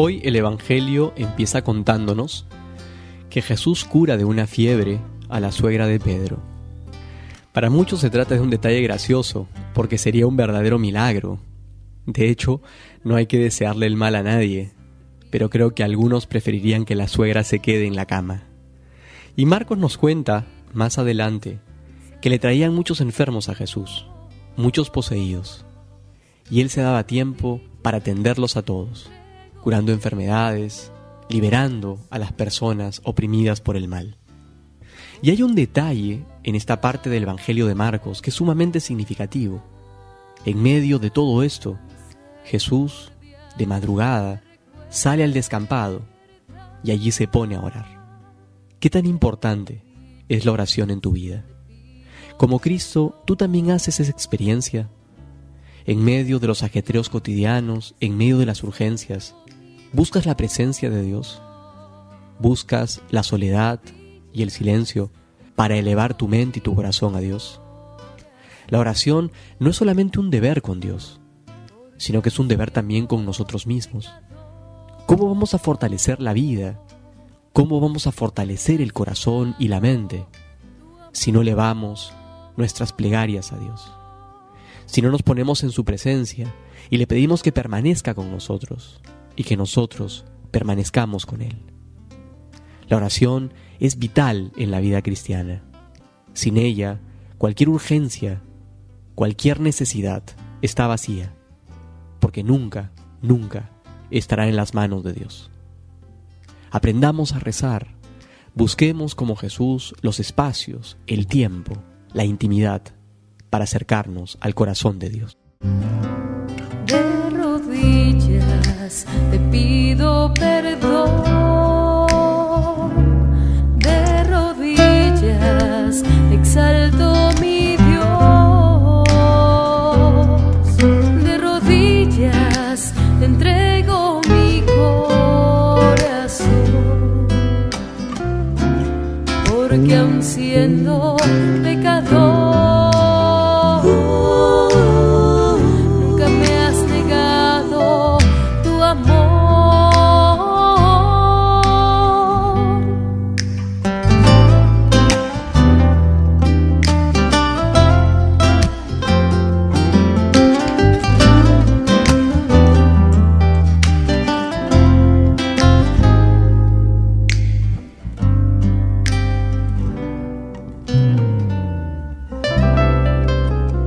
Hoy el Evangelio empieza contándonos que Jesús cura de una fiebre a la suegra de Pedro. Para muchos se trata de un detalle gracioso, porque sería un verdadero milagro. De hecho, no hay que desearle el mal a nadie, pero creo que algunos preferirían que la suegra se quede en la cama. Y Marcos nos cuenta, más adelante, que le traían muchos enfermos a Jesús, muchos poseídos, y él se daba tiempo para atenderlos a todos, curando enfermedades, liberando a las personas oprimidas por el mal. Y hay un detalle en esta parte del Evangelio de Marcos que es sumamente significativo. En medio de todo esto, Jesús, de madrugada, sale al descampado y allí se pone a orar. ¿Qué tan importante es la oración en tu vida? Como Cristo, tú también haces esa experiencia. En medio de los ajetreos cotidianos, en medio de las urgencias, buscas la presencia de Dios. Buscas la soledad y el silencio para elevar tu mente y tu corazón a Dios. La oración no es solamente un deber con Dios, sino que es un deber también con nosotros mismos. ¿Cómo vamos a fortalecer la vida? ¿Cómo vamos a fortalecer el corazón y la mente si no elevamos nuestras plegarias a Dios? Si no nos ponemos en su presencia y le pedimos que permanezca con nosotros y que nosotros permanezcamos con Él. La oración es vital en la vida cristiana. Sin ella, cualquier urgencia, cualquier necesidad está vacía, porque nunca, nunca estará en las manos de Dios. Aprendamos a rezar, busquemos como Jesús los espacios, el tiempo, la intimidad para acercarnos al corazón de Dios. Te pido perdón. De rodillas te exalto mi Dios. De rodillas te entrego mi corazón. Porque aun siendo